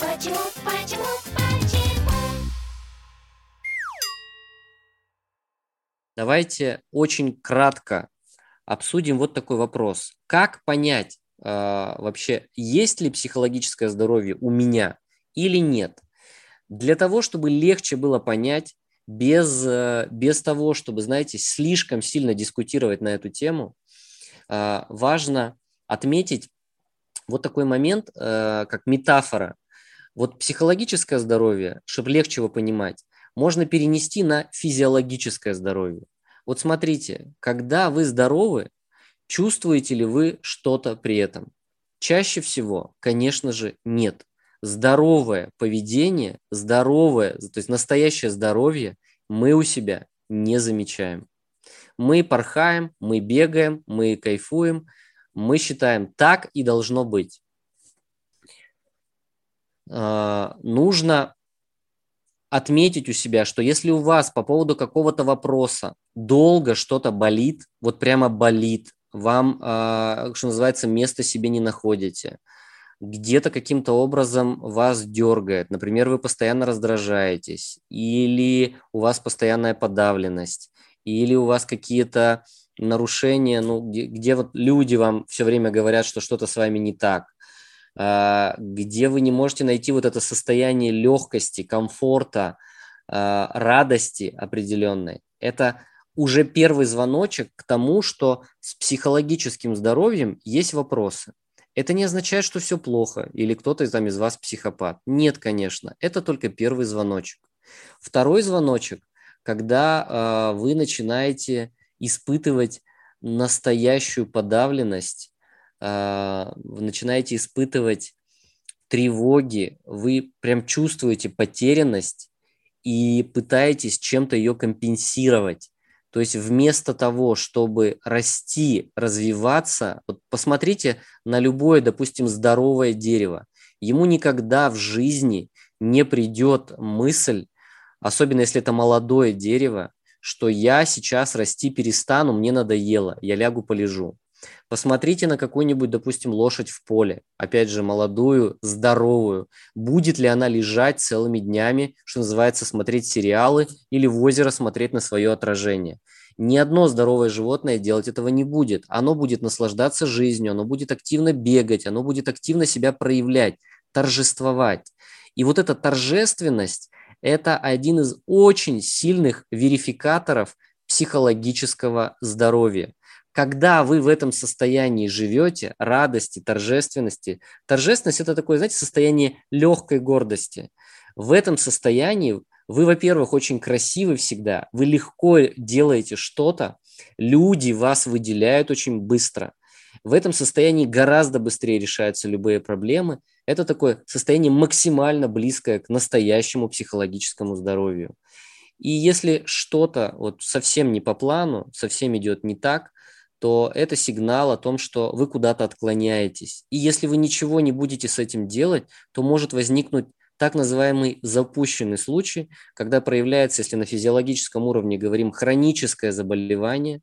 Почему, почему, почему? Давайте очень кратко обсудим вот такой вопрос. Как понять э, вообще, есть ли психологическое здоровье у меня или нет? Для того, чтобы легче было понять, без, э, без того, чтобы, знаете, слишком сильно дискутировать на эту тему, э, важно отметить вот такой момент, э, как метафора. Вот психологическое здоровье, чтобы легче его понимать, можно перенести на физиологическое здоровье. Вот смотрите, когда вы здоровы, чувствуете ли вы что-то при этом? Чаще всего, конечно же, нет. Здоровое поведение, здоровое, то есть настоящее здоровье мы у себя не замечаем. Мы порхаем, мы бегаем, мы кайфуем, мы считаем, так и должно быть. А, нужно отметить у себя, что если у вас по поводу какого-то вопроса долго что-то болит, вот прямо болит, вам, а, что называется, место себе не находите, где-то каким-то образом вас дергает, например, вы постоянно раздражаетесь, или у вас постоянная подавленность, или у вас какие-то нарушения, ну, где, где вот люди вам все время говорят, что что-то с вами не так, где вы не можете найти вот это состояние легкости, комфорта, а, радости определенной, это уже первый звоночек к тому, что с психологическим здоровьем есть вопросы. Это не означает, что все плохо или кто-то там из вас психопат. Нет, конечно, это только первый звоночек. Второй звоночек, когда э, вы начинаете испытывать настоящую подавленность, э, вы начинаете испытывать тревоги, вы прям чувствуете потерянность и пытаетесь чем-то ее компенсировать. То есть вместо того, чтобы расти, развиваться, вот посмотрите на любое, допустим, здоровое дерево. Ему никогда в жизни не придет мысль, особенно если это молодое дерево, что я сейчас расти перестану, мне надоело, я лягу полежу. Посмотрите на какую-нибудь, допустим, лошадь в поле, опять же, молодую, здоровую. Будет ли она лежать целыми днями, что называется, смотреть сериалы или в озеро смотреть на свое отражение? Ни одно здоровое животное делать этого не будет. Оно будет наслаждаться жизнью, оно будет активно бегать, оно будет активно себя проявлять, торжествовать. И вот эта торжественность – это один из очень сильных верификаторов психологического здоровья когда вы в этом состоянии живете, радости, торжественности, торжественность – это такое, знаете, состояние легкой гордости. В этом состоянии вы, во-первых, очень красивы всегда, вы легко делаете что-то, люди вас выделяют очень быстро. В этом состоянии гораздо быстрее решаются любые проблемы. Это такое состояние максимально близкое к настоящему психологическому здоровью. И если что-то вот совсем не по плану, совсем идет не так, то это сигнал о том, что вы куда-то отклоняетесь. И если вы ничего не будете с этим делать, то может возникнуть так называемый запущенный случай, когда проявляется, если на физиологическом уровне говорим, хроническое заболевание,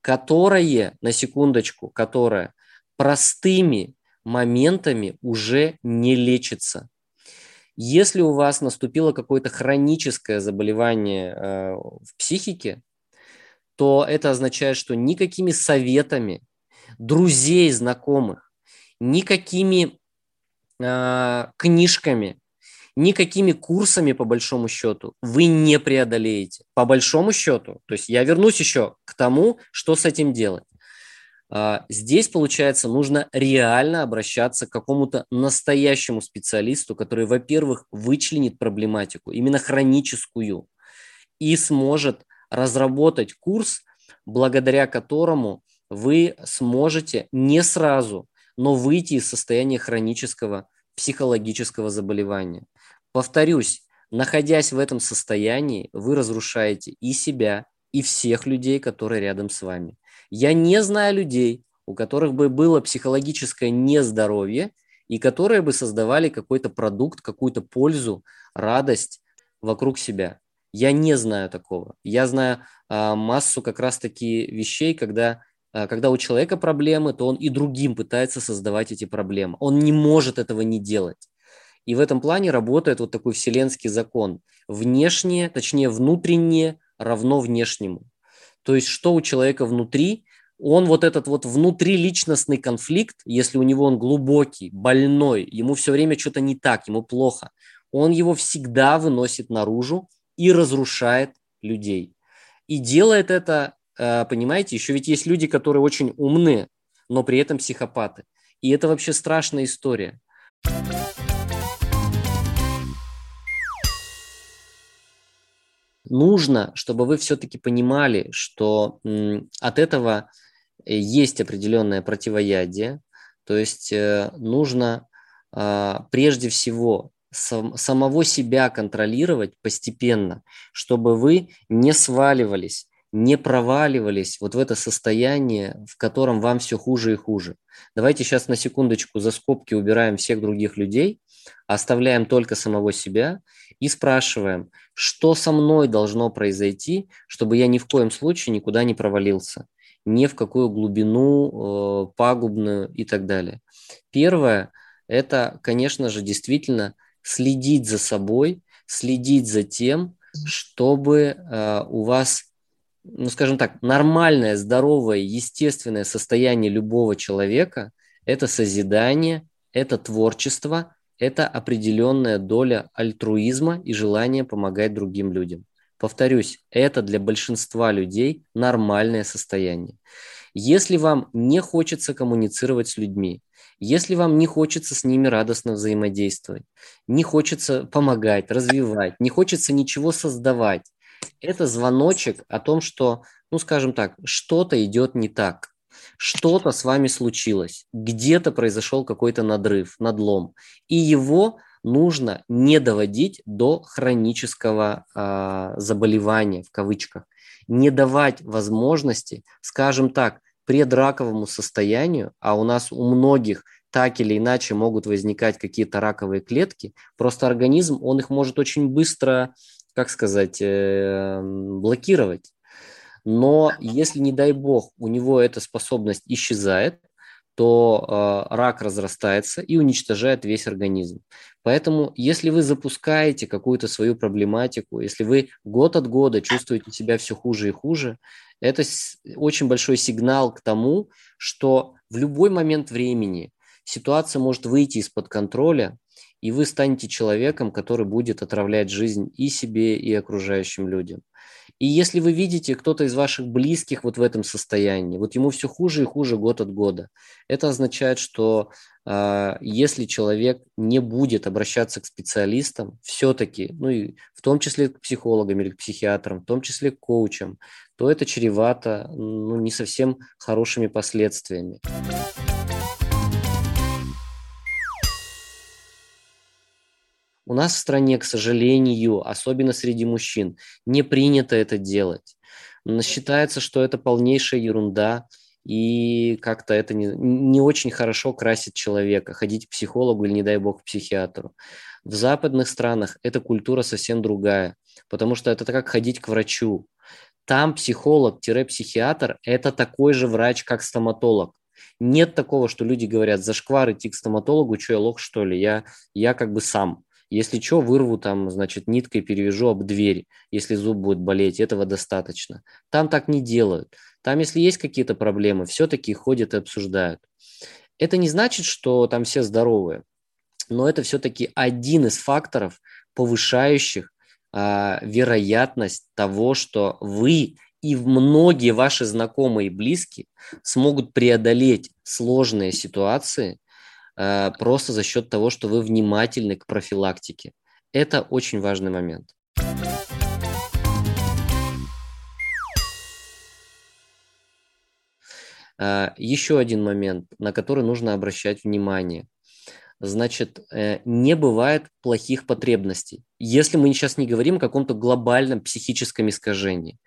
которое, на секундочку, которое простыми моментами уже не лечится. Если у вас наступило какое-то хроническое заболевание э, в психике, то это означает, что никакими советами друзей, знакомых, никакими э, книжками, никакими курсами, по большому счету, вы не преодолеете. По большому счету. То есть я вернусь еще к тому, что с этим делать. А, здесь, получается, нужно реально обращаться к какому-то настоящему специалисту, который, во-первых, вычленит проблематику, именно хроническую, и сможет разработать курс, благодаря которому вы сможете не сразу, но выйти из состояния хронического психологического заболевания. Повторюсь, находясь в этом состоянии, вы разрушаете и себя, и всех людей, которые рядом с вами. Я не знаю людей, у которых бы было психологическое нездоровье, и которые бы создавали какой-то продукт, какую-то пользу, радость вокруг себя. Я не знаю такого. Я знаю а, массу как раз-таки вещей, когда, а, когда у человека проблемы, то он и другим пытается создавать эти проблемы. Он не может этого не делать. И в этом плане работает вот такой вселенский закон. Внешнее, точнее внутреннее равно внешнему. То есть что у человека внутри, он вот этот вот внутриличностный конфликт, если у него он глубокий, больной, ему все время что-то не так, ему плохо, он его всегда выносит наружу и разрушает людей. И делает это, э, понимаете, еще ведь есть люди, которые очень умные, но при этом психопаты. И это вообще страшная история. Нужно, чтобы вы все-таки понимали, что от этого э, есть определенное противоядие. То есть э, нужно а, прежде всего самого себя контролировать постепенно, чтобы вы не сваливались не проваливались вот в это состояние, в котором вам все хуже и хуже. Давайте сейчас на секундочку за скобки убираем всех других людей, оставляем только самого себя и спрашиваем, что со мной должно произойти, чтобы я ни в коем случае никуда не провалился, ни в какую глубину э, пагубную и так далее. Первое – это, конечно же, действительно следить за собой, следить за тем, чтобы э, у вас ну, скажем так, нормальное, здоровое, естественное состояние любого человека – это созидание, это творчество, это определенная доля альтруизма и желания помогать другим людям. Повторюсь, это для большинства людей нормальное состояние. Если вам не хочется коммуницировать с людьми, если вам не хочется с ними радостно взаимодействовать, не хочется помогать, развивать, не хочется ничего создавать, это звоночек о том, что, ну, скажем так, что-то идет не так, что-то с вами случилось, где-то произошел какой-то надрыв, надлом, и его нужно не доводить до хронического э, заболевания, в кавычках, не давать возможности, скажем так, предраковому состоянию, а у нас у многих так или иначе могут возникать какие-то раковые клетки, просто организм, он их может очень быстро как сказать, э, блокировать. Но если, не дай бог, у него эта способность исчезает, то э, рак разрастается и уничтожает весь организм. Поэтому, если вы запускаете какую-то свою проблематику, если вы год от года чувствуете себя все хуже и хуже, это очень большой сигнал к тому, что в любой момент времени ситуация может выйти из-под контроля, и вы станете человеком, который будет отравлять жизнь и себе, и окружающим людям. И если вы видите кто-то из ваших близких вот в этом состоянии, вот ему все хуже и хуже год от года, это означает, что э, если человек не будет обращаться к специалистам, все-таки, ну и в том числе к психологам или к психиатрам, в том числе к коучам, то это чревато ну, не совсем хорошими последствиями. У нас в стране, к сожалению, особенно среди мужчин, не принято это делать. Считается, что это полнейшая ерунда, и как-то это не, не очень хорошо красит человека, ходить к психологу или, не дай бог, к психиатру. В западных странах эта культура совсем другая, потому что это как ходить к врачу. Там психолог-психиатр – это такой же врач, как стоматолог. Нет такого, что люди говорят, зашквар идти к стоматологу, что я лох, что ли, я, я как бы сам. Если что, вырву там, значит, ниткой перевяжу об дверь, если зуб будет болеть, этого достаточно. Там так не делают. Там, если есть какие-то проблемы, все-таки ходят и обсуждают. Это не значит, что там все здоровые, но это все-таки один из факторов, повышающих а, вероятность того, что вы и многие ваши знакомые и близкие смогут преодолеть сложные ситуации просто за счет того, что вы внимательны к профилактике. Это очень важный момент. Э, еще один момент, на который нужно обращать внимание. Значит, э, не бывает плохих потребностей. Если мы сейчас не говорим о каком-то глобальном психическом искажении.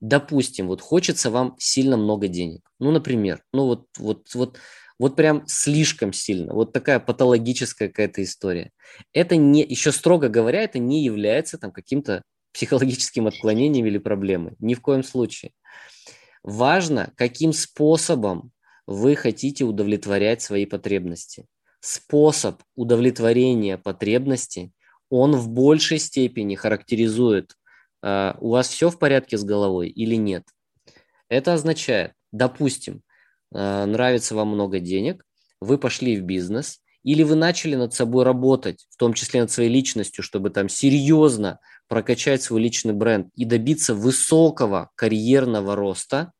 Допустим, вот хочется вам сильно много денег. Ну, например, ну вот, вот, вот вот прям слишком сильно. Вот такая патологическая какая-то история. Это не, еще строго говоря, это не является там каким-то психологическим отклонением или проблемой. Ни в коем случае. Важно, каким способом вы хотите удовлетворять свои потребности. способ удовлетворения потребности, он в большей степени характеризует, э, у вас все в порядке с головой или нет. Это означает, допустим, нравится вам много денег, вы пошли в бизнес, или вы начали над собой работать, в том числе над своей личностью, чтобы там серьезно прокачать свой личный бренд и добиться высокого карьерного роста,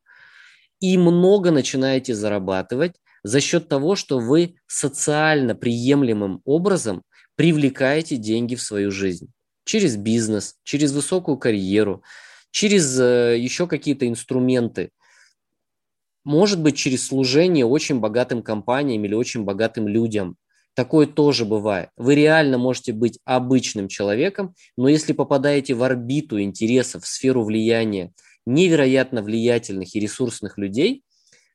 и много начинаете зарабатывать за счет того, что вы социально приемлемым образом привлекаете деньги в свою жизнь. Через бизнес, через высокую карьеру, через э, еще какие-то инструменты. Может быть, через служение очень богатым компаниям или очень богатым людям. Такое тоже бывает. Вы реально можете быть обычным человеком, но если попадаете в орбиту интересов, в сферу влияния невероятно влиятельных и ресурсных людей,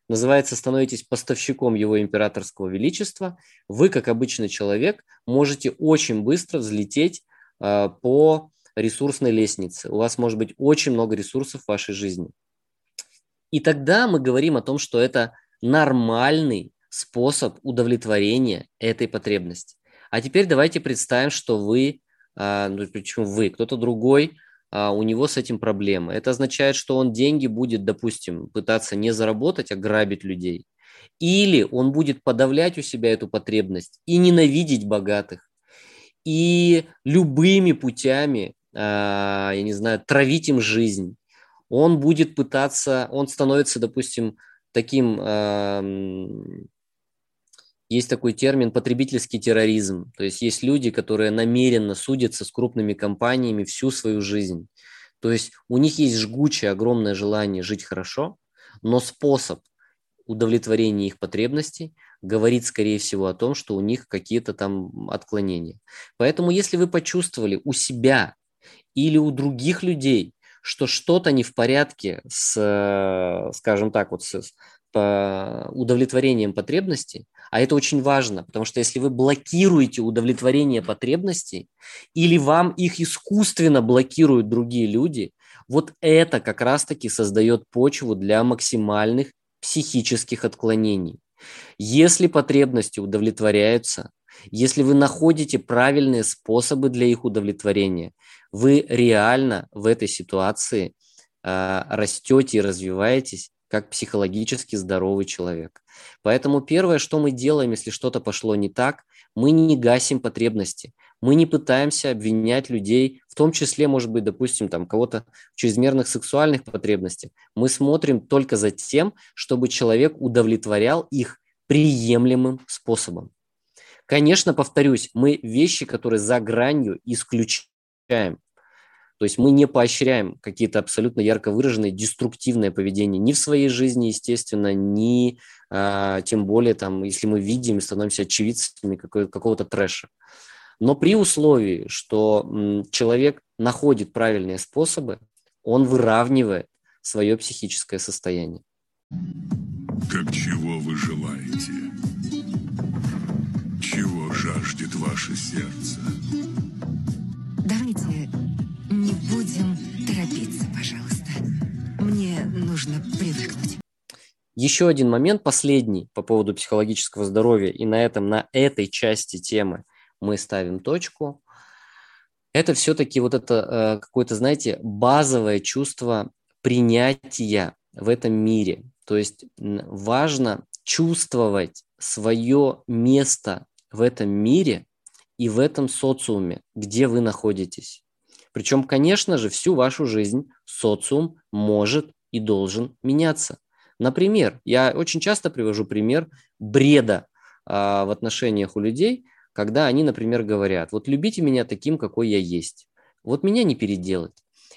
называется, становитесь поставщиком его императорского величества, вы, как обычный человек, можете очень быстро взлететь э, по ресурсной лестнице. У вас может быть очень много ресурсов в вашей жизни. И тогда мы говорим о том, что это нормальный способ удовлетворения этой потребности. А теперь давайте представим, что вы, э, ну, причем вы, кто-то другой а, у него с этим проблемы. Это означает, что он деньги будет, допустим, пытаться не заработать, а грабить людей. Или он будет подавлять у себя эту потребность и ненавидеть богатых. И любыми путями, а, я не знаю, травить им жизнь. Он будет пытаться, он становится, допустим, таким есть такой термин потребительский терроризм. То есть есть люди, которые намеренно судятся с крупными компаниями всю свою жизнь. То есть у них есть жгучее, огромное желание жить хорошо, но способ удовлетворения их потребностей говорит, скорее всего, о том, что у них какие-то там отклонения. Поэтому, если вы почувствовали у себя или у других людей, что что-то не в порядке с, э, скажем так, вот с, по удовлетворением потребностей, а это очень важно, потому что если вы блокируете удовлетворение потребностей или вам их искусственно блокируют другие люди, вот это как раз-таки создает почву для максимальных психических отклонений. Если потребности удовлетворяются, если вы находите правильные способы для их удовлетворения, вы реально в этой ситуации э, растете и развиваетесь как психологически здоровый человек. Поэтому первое, что мы делаем, если что-то пошло не так, мы не гасим потребности. Мы не пытаемся обвинять людей, в том числе, может быть, допустим, там кого-то в чрезмерных сексуальных потребностях. Мы смотрим только за тем, чтобы человек удовлетворял их приемлемым способом. Конечно, повторюсь, мы вещи, которые за гранью, исключаем. То есть мы не поощряем какие-то абсолютно ярко выраженные деструктивное поведение ни в своей жизни, естественно, ни а, тем более, там, если мы видим и становимся очевидцами какого-то трэша. Но при условии, что человек находит правильные способы, он выравнивает свое психическое состояние. Как чего вы желаете? Чего жаждет ваше сердце? Давайте не будем торопиться, пожалуйста. Мне нужно привыкнуть. Еще один момент, последний по поводу психологического здоровья, и на этом, на этой части темы мы ставим точку. Это все-таки вот это э, какое-то, знаете, базовое чувство принятия в этом мире. То есть важно чувствовать свое место в этом мире и в этом социуме, где вы находитесь. Причем, конечно же, всю вашу жизнь социум может и должен меняться. Например, я очень часто привожу пример бреда а, в отношениях у людей, когда они, например, говорят, вот любите меня таким, какой я есть. Вот меня не переделать.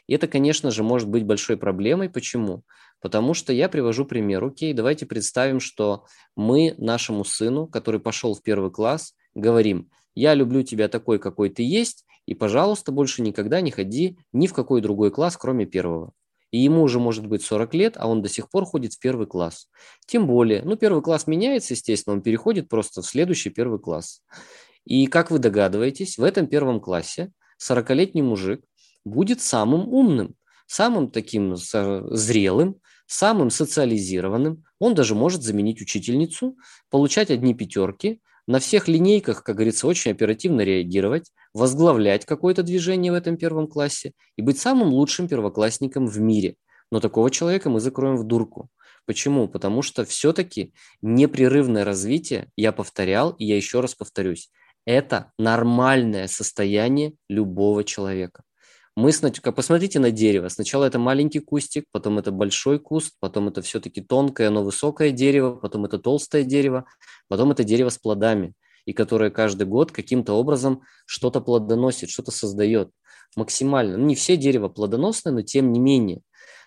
И это, конечно же, может быть большой проблемой. Почему? Потому что я привожу пример. Окей, давайте представим, что мы нашему сыну, который пошел в первый класс, говорим, я люблю тебя такой, какой ты есть, и, пожалуйста, больше никогда не ходи ни в какой другой класс, кроме первого и ему уже может быть 40 лет, а он до сих пор ходит в первый класс. Тем более, ну, первый класс меняется, естественно, он переходит просто в следующий первый класс. И, как вы догадываетесь, в этом первом классе 40-летний мужик будет самым умным, самым таким зрелым, самым социализированным. Он даже может заменить учительницу, получать одни пятерки, на всех линейках, как говорится, очень оперативно реагировать, возглавлять какое-то движение в этом первом классе и быть самым лучшим первоклассником в мире. Но такого человека мы закроем в дурку. Почему? Потому что все-таки непрерывное развитие, я повторял, и я еще раз повторюсь, это нормальное состояние любого человека. Мы, как посмотрите на дерево. Сначала это маленький кустик, потом это большой куст, потом это все-таки тонкое, но высокое дерево, потом это толстое дерево, потом это дерево с плодами, и которое каждый год каким-то образом что-то плодоносит, что-то создает максимально. Ну, не все дерева плодоносные, но тем не менее.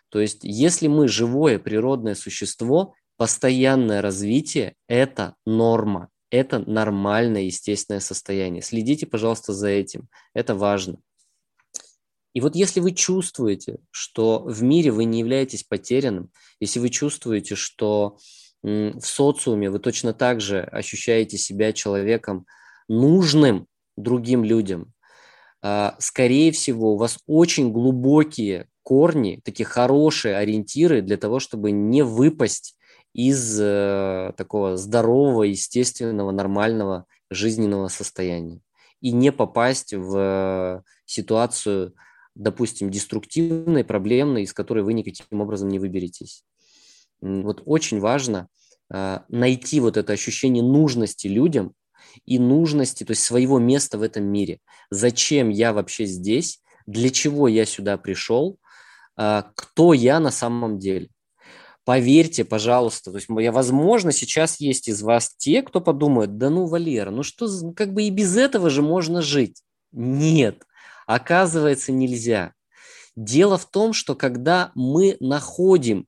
То есть, если мы живое природное существо, постоянное развитие – это норма, это нормальное естественное состояние. Следите, пожалуйста, за этим. Это важно. И вот если вы чувствуете, что в мире вы не являетесь потерянным, если вы чувствуете, что в социуме вы точно так же ощущаете себя человеком нужным другим людям, а, скорее всего, у вас очень глубокие корни, такие хорошие ориентиры для того, чтобы не выпасть из э, такого здорового, естественного, нормального жизненного состояния и не попасть в ситуацию допустим, деструктивной, проблемной, из которой вы никаким образом не выберетесь. Вот очень важно э, найти вот это ощущение нужности людям и нужности, то есть своего места в этом мире. Зачем я вообще здесь? Для чего я сюда пришел? Э, кто я на самом деле? Поверьте, пожалуйста, то есть, я, возможно, сейчас есть из вас те, кто подумает, да ну, Валера, ну что, как бы и без этого же можно жить. Нет, Оказывается, нельзя. Дело в том, что когда мы находим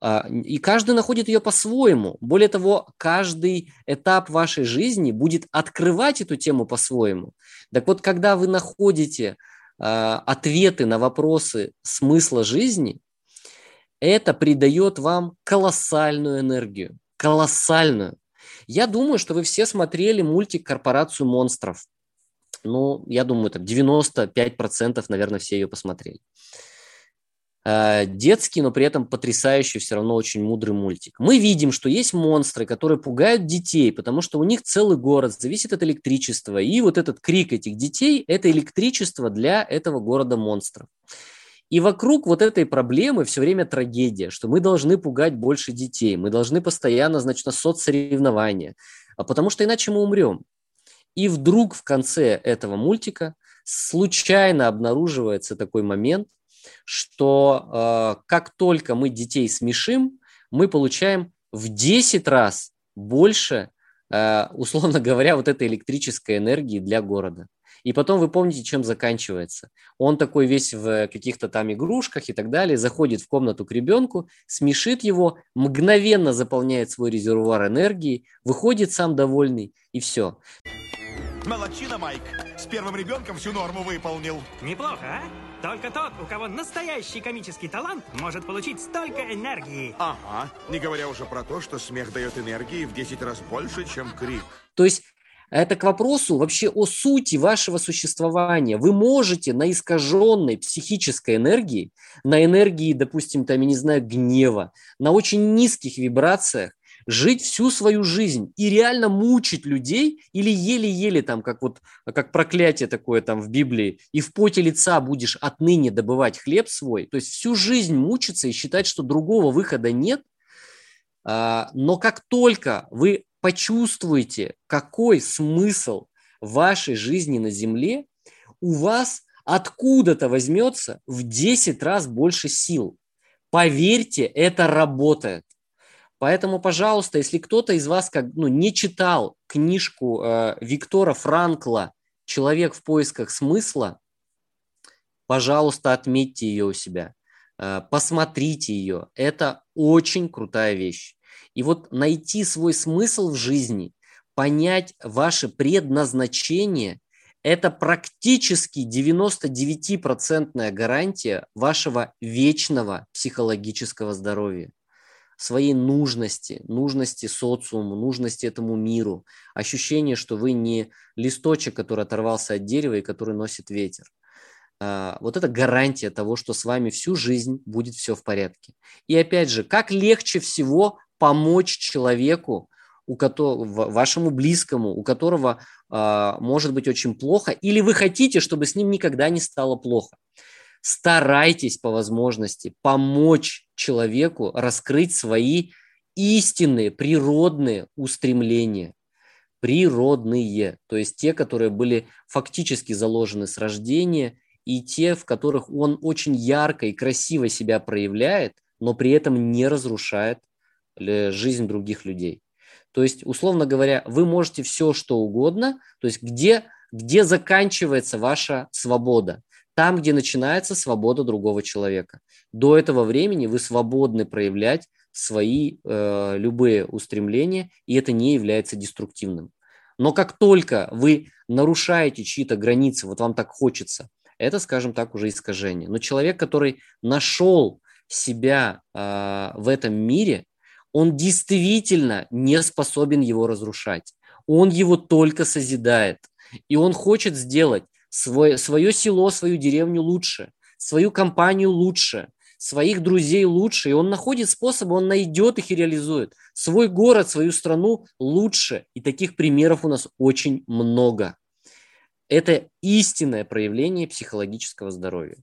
а, и каждый находит ее по-своему. Более того, каждый этап вашей жизни будет открывать эту тему по-своему. Так вот, когда вы находите а, ответы на вопросы смысла жизни, это придает вам колоссальную энергию. Колоссальную. Я думаю, что вы все смотрели мультик «Корпорацию монстров» ну, я думаю, так 95%, наверное, все ее посмотрели. Э, детский, но при этом потрясающий, все равно очень мудрый мультик. Мы видим, что есть монстры, которые пугают детей, потому что у них целый город зависит от электричества. И вот этот крик этих детей – это электричество для этого города монстров. И вокруг вот этой проблемы все время трагедия, что мы должны пугать больше детей, мы должны постоянно, значит, на соцсоревнования, а потому что иначе мы умрем. И вдруг в конце этого мультика случайно обнаруживается такой момент, что э, как только мы детей смешим, мы получаем в 10 раз больше, э, условно говоря, вот этой электрической энергии для города. И потом вы помните, чем заканчивается. Он такой весь в каких-то там игрушках и так далее, заходит в комнату к ребенку, смешит его, мгновенно заполняет свой резервуар энергии, выходит сам довольный, и все. Молодчина, Майк. С первым ребенком всю норму выполнил. Неплохо, а? Только тот, у кого настоящий комический талант, может получить столько энергии. Ага. Не говоря уже про то, что смех дает энергии в 10 раз больше, чем крик. То есть это к вопросу вообще о сути вашего существования. Вы можете на искаженной психической энергии, на энергии, допустим, там, я не знаю, гнева, на очень низких вибрациях жить всю свою жизнь и реально мучить людей или еле-еле там, как вот, как проклятие такое там в Библии, и в поте лица будешь отныне добывать хлеб свой, то есть всю жизнь мучиться и считать, что другого выхода нет, а, но как только вы почувствуете, какой смысл вашей жизни на земле, у вас откуда-то возьмется в 10 раз больше сил. Поверьте, это работает. Поэтому, пожалуйста, если кто-то из вас как, ну, не читал книжку э, Виктора Франкла «Человек в поисках смысла», пожалуйста, отметьте ее у себя, э, посмотрите ее. Это очень крутая вещь. И вот найти свой смысл в жизни, понять ваше предназначение – это практически 99% гарантия вашего вечного психологического здоровья своей нужности, нужности социуму, нужности этому миру, ощущение, что вы не листочек, который оторвался от дерева и который носит ветер. А, вот это гарантия того, что с вами всю жизнь будет все в порядке. И опять же, как легче всего помочь человеку у которого, вашему близкому, у которого э, может быть очень плохо, или вы хотите, чтобы с ним никогда не стало плохо. Старайтесь по возможности помочь человеку раскрыть свои истинные, природные устремления. Природные, то есть те, которые были фактически заложены с рождения, и те, в которых он очень ярко и красиво себя проявляет, но при этом не разрушает э, жизнь других людей. То есть, условно говоря, вы можете все, что угодно, то есть где, где заканчивается ваша свобода, там, где начинается свобода другого человека. До этого времени вы свободны проявлять свои э, любые устремления, и это не является деструктивным. Но как только вы нарушаете чьи-то границы, вот вам так хочется, это, скажем так, уже искажение. Но человек, который нашел себя э, в этом мире, он действительно не способен его разрушать. Он его только созидает. И он хочет сделать свое, свое село, свою деревню лучше, свою компанию лучше, своих друзей лучше. И он находит способы, он найдет их и реализует. Свой город, свою страну лучше. И таких примеров у нас очень много. Это истинное проявление психологического здоровья.